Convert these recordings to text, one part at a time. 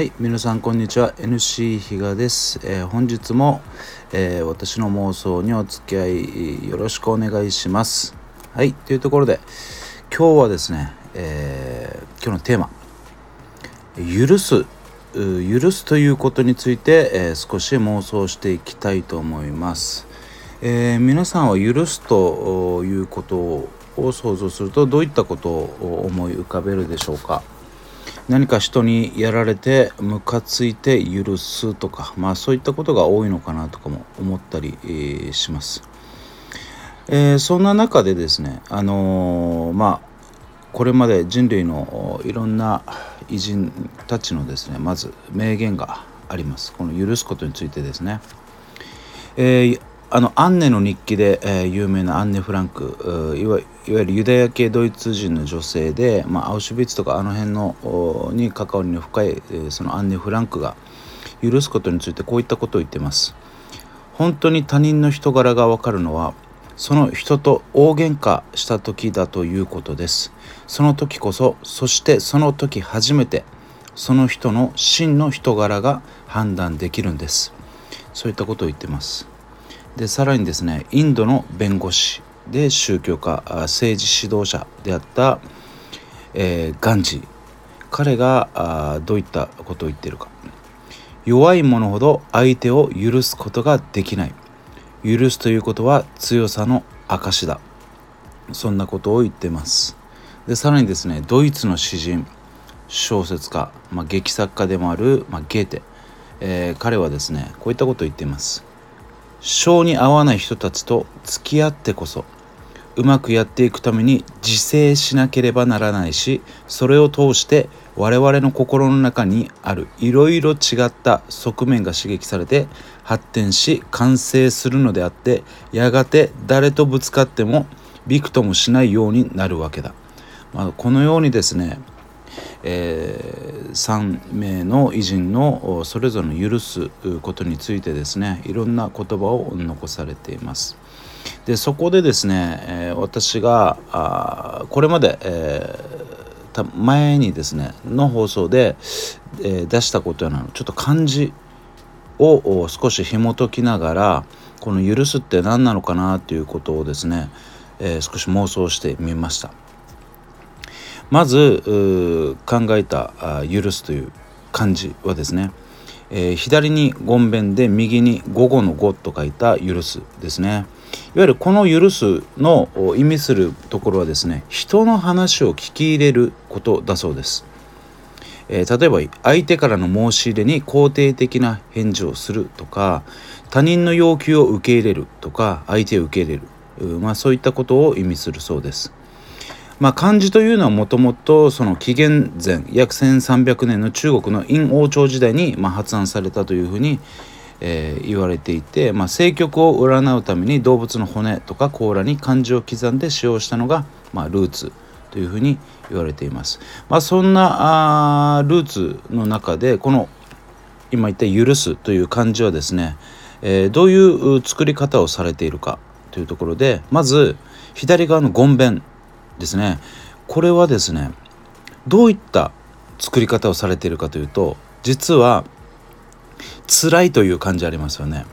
はい皆さんこんにちは。NC 比嘉です、えー、本日も、えー、私の妄想にお付き合いよろしくお願いします。はいというところで今日はですね、えー、今日のテーマ許す許すということについて、え少し妄想していきたいと思います、え皆さんは許すということを想像するとどういったことを思い浮かべるでしょうか？何か人にやられてムカついて許すとかまあそういったことが多いのかなとかも思ったり、えー、します、えー、そんな中でですねあのー、まあこれまで人類のいろんな偉人たちのですねまず名言があります。この許すことについてですね、えー、あのアンネの日記で、えー、有名なアンネ・フランクいわいわゆるユダヤ系ドイツ人の女性で、まあ、アウシュビッツとかあの辺のに関わりの深い、えー、そのアンネ・フランクが許すことについてこういったことを言ってます。本当に他人の人柄がわかるのはその人と大喧嘩した時だということです。その時こそそしてその時初めてその人の真の人柄が判断できるんです。そういったことを言ってます。でさらにですねインドの弁護士で宗教家政治指導者であった、えー、ガンジー。彼があどういったことを言っているか。弱い者ほど相手を許すことができない。許すということは強さの証だ。そんなことを言ってます。でさらにですねドイツの詩人小説家、まあ、劇作家でもある、まあ、ゲーテ、えー、彼はですねこういったことを言っています。性に合わない人たちと付き合ってこそうまくやっていくために自制しなければならないしそれを通して我々の心の中にあるいろいろ違った側面が刺激されて発展し完成するのであってやがて誰とぶつかってもびくともしないようになるわけだ。まあ、このようにですねえー、3名の偉人のそれぞれの許すことについてですねいろんな言葉を残されています。でそこでですね、えー、私があこれまで、えー、前にですねの放送で、えー、出したことなのちょっと漢字を少し紐解きながらこの「許す」って何なのかなということをですね、えー、少し妄想してみました。まず考えた「許す」という漢字はですね、えー、左に「ごんべん」で右に「午後の午」と書いた「許す」ですね。いわゆるこの「許す」の意味するところはですね人の話を聞き入れることだそうです。えー、例えば相手からの申し入れに肯定的な返事をするとか他人の要求を受け入れるとか相手を受け入れる、まあ、そういったことを意味するそうです。まあ、漢字というのはもともとその紀元前約1300年の中国の陰王朝時代にま発案されたというふうに、えー、言われていて、まあ、政局を占うために動物の骨とか甲羅に漢字を刻んで使用したのが、まあ、ルーツというふうに言われています。まあ、そんなあルーツの中でこの今言った「許す」という漢字はですね、えー、どういう作り方をされているかというところでまず左側の「ごんべん」ですね。これはですねどういった作り方をされているかというと実は辛いという漢字ありますよね。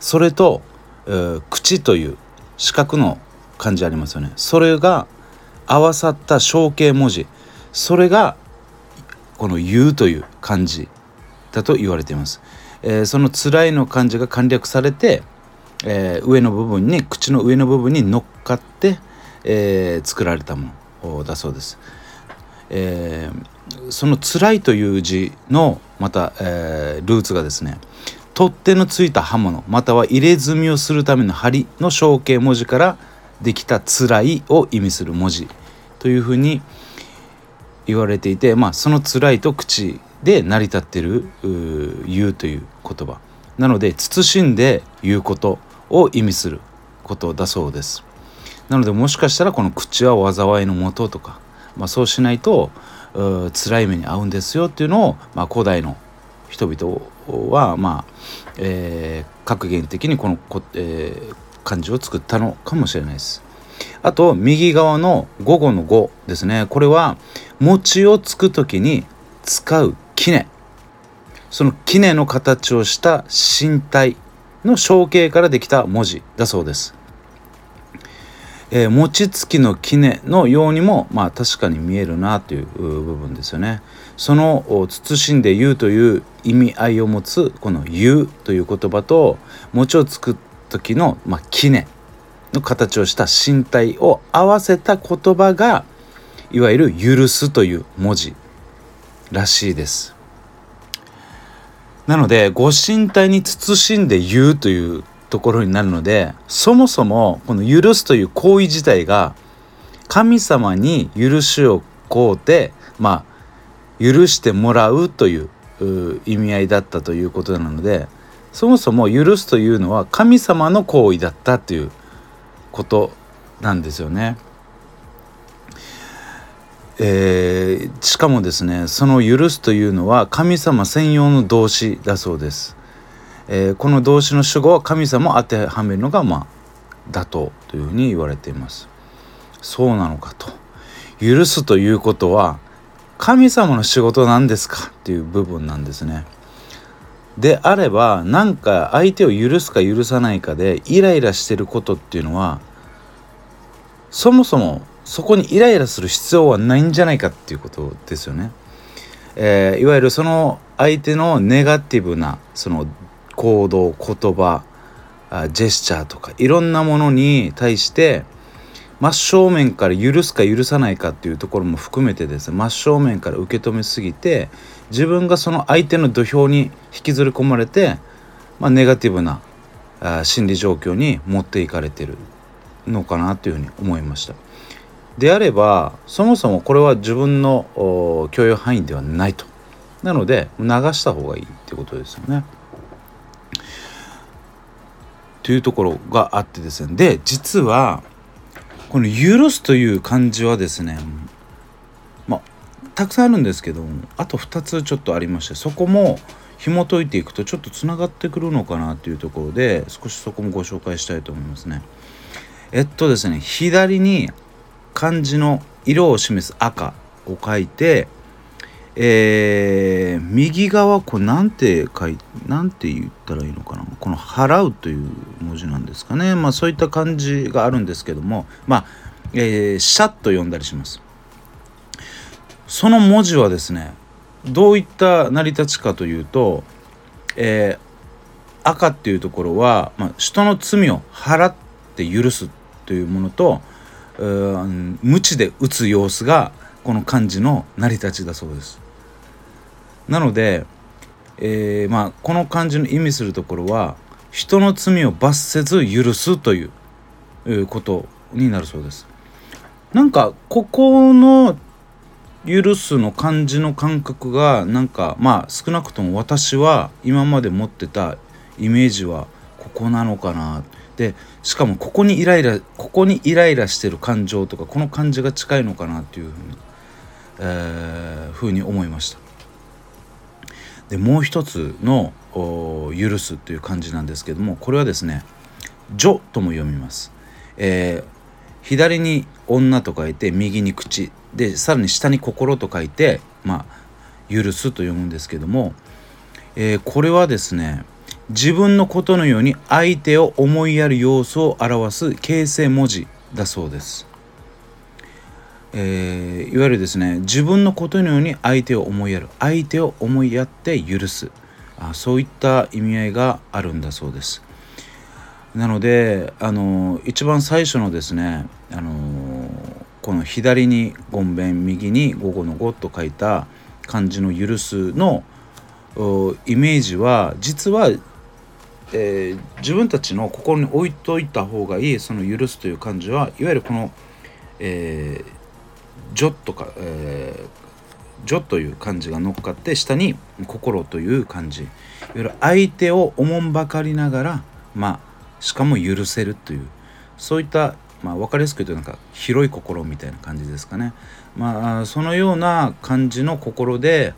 それと、えー、口という四角の漢字ありますよね。それが合わさった象形文字。それがこの「言う」という漢字だと言われています、えー、その辛いの漢字が簡略されて、えー、上の部分に口の上の部分に乗っかってえー、作られたものだそうです。えー、その「辛い」という字のまた、えー、ルーツがですね取っ手のついた刃物または入れ墨をするための針の象形文字からできた「辛い」を意味する文字というふうに言われていて、まあ、その「辛い」と口で成り立ってる「言う」という言葉なので慎んで言うことを意味することだそうです。なのでもしかしたらこの口は災いのもととか、まあ、そうしないと辛い目に遭うんですよっていうのを、まあ、古代の人々はまあ、えー、格言的にこのこ、えー、漢字を作ったのかもしれないです。あと右側の「午後の午」ですねこれは餅をつく時に使う杵その杵の形をした身体の象形からできた文字だそうです。えー、餅つきの杵のようにもまあ確かに見えるなという部分ですよね。その慎んで言うという意味合いを持つこの「言う」という言葉と餅をつく時の、まあ、杵の形をした身体を合わせた言葉がいわゆる「許す」という文字らしいです。なのでご神体に慎んで言うというところになるのでそもそもこの「許す」という行為自体が神様に許しを請うてまあ許してもらうという意味合いだったということなのでそもそも許すというのは神様の行為だったということなんですよね。えー、しかもですねその「許す」というのは神様専用の動詞だそうです。えー、この動詞の主語は神様を当てはめるのがまあ妥当というふうに言われています。そうなのかと。許すということは神様の仕事なんですかっていう部分なんですね。であればなんか相手を許すか許さないかでイライラしてることっていうのはそもそもそこにイライラする必要はないんじゃないかっていうことですよね。えー、いわゆるその相手のネガティブなその行動言葉ジェスチャーとかいろんなものに対して真正面から許すか許さないかっていうところも含めてですね真正面から受け止めすぎて自分がその相手の土俵に引きずり込まれて、まあ、ネガティブな心理状況に持っていかれてるのかなというふうに思いました。であればそもそもこれは自分の許容範囲ではないと。なので流した方がいいってことですよね。というところがあってですねで実はこの「許す」という漢字はですねまあたくさんあるんですけどもあと2つちょっとありましてそこも紐解いていくとちょっとつながってくるのかなというところで少しそこもご紹介したいと思いますね。えっとですね左に漢字の色を示す赤を書いてえー、右側これなんて書いなんて言ったらいいのかな。この「払う」という文字なんですかね。まあそういった漢字があるんですけども。まあ、えー、シャッと読んだりします。その文字はですねどういった成り立ちかというと、えー、赤っていうところは、まあ、人の罪を払って許すというものと無知で打つ様子がこの漢字の成り立ちだそうです。なので、えー、まあ、この漢字の意味するところは人の罪を罰せず許すということになるそうです。なんかここの許すの漢字の感覚がなんかまあ少なくとも私は今まで持ってたイメージはここなのかなでしかもここにイライラここにイライラしてる感情とかこの感じが近いのかなっていうふうに、えー、ふうに思いました。でもう一つの「許す」という漢字なんですけどもこれはですね「女」とも読みます。えー、左に女と書いて右に口でさらに下に心と書いてまあ許すと読むんですけども、えー、これはですね自分のことのように相手を思いやる様子を表す形成文字だそうです。えー、いわゆるですね自分のことのように相手を思いやる。相手を思いやって許す。あそういった意味合いがあるんだそうです。なのであの一番最初のですねあのこの左に「ごんべん」右に「午後の午」と書いた漢字の「許す」のイメージは実は、えー、自分たちの心に置いといた方がいいその「許す」という漢字はいわゆるこの、えージョとか、えー、ジョという漢字が乗っかって下に心という漢字。いわゆる相手をおもんばかりながらまあしかも許せるという。そういったまあ分かりやすく言うとなんか広い心みたいな感じですかね。まあそのような感じの心で、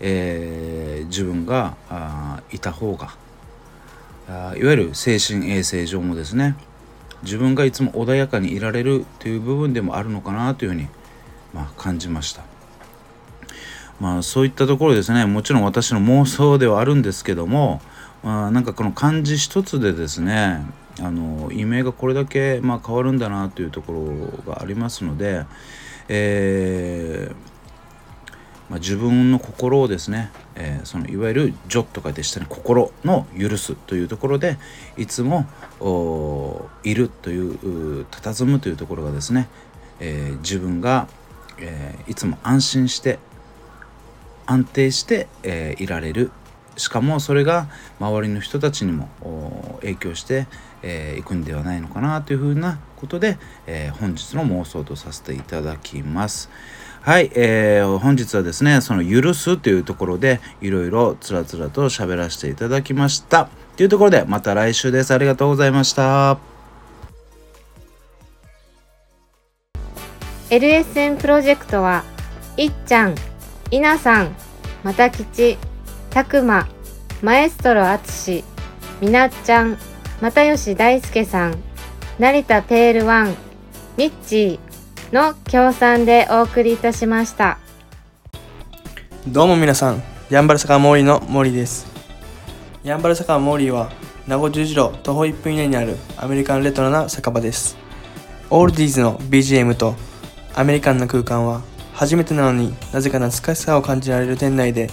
えー、自分があいた方があいわゆる精神衛生上もですね自分がいつも穏やかにいられるという部分でもあるのかなというふうにまあ、感じました。まあそういったところですね。もちろん私の妄想ではあるんですけども、まあ、なんかこの漢字一つでですねあの意味がこれだけ、まあ、変わるんだなというところがありますので、えーまあ、自分の心をですね、えー、そのいわゆる「ジョ」とかでしたね心の許すというところでいつもいるという佇むというところがですね、えー、自分が、えー、いつも安心して安定して、えー、いられるしかもそれが周りの人たちにも影響してい、えー、くんではないのかなというふうなことで、えー、本日の妄想とさせていただきます。はい、えー、本日はですね、その許すというところでいろいろつらつらと喋らせていただきました。というところでまた来週です。ありがとうございました。LSN プロジェクトはいっちゃん、いなさん、またきち、たくま、マエストロあつし、みなっちゃん、又吉大輔さん、成田ペールワン、ミッチーの協賛でお送りいたしました。どうも皆さん、やんばる坂モーリーの森です。やんばる坂モーリーは、名護十字路徒歩1分以内にあるアメリカンレトロな酒場です。オールディーズの BGM とアメリカンな空間は初めてなのになぜか懐かしさを感じられる店内で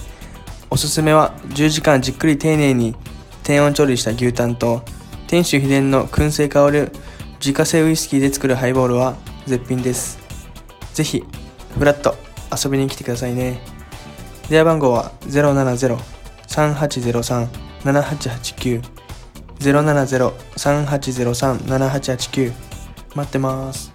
おすすめは10時間じっくり丁寧に低温調理した牛タンと店主秘伝の燻製香る自家製ウイスキーで作るハイボールは絶品です。ぜひフラット遊びに来てくださいね。電話番号は070-3803-7889 070-3803-7889待ってます。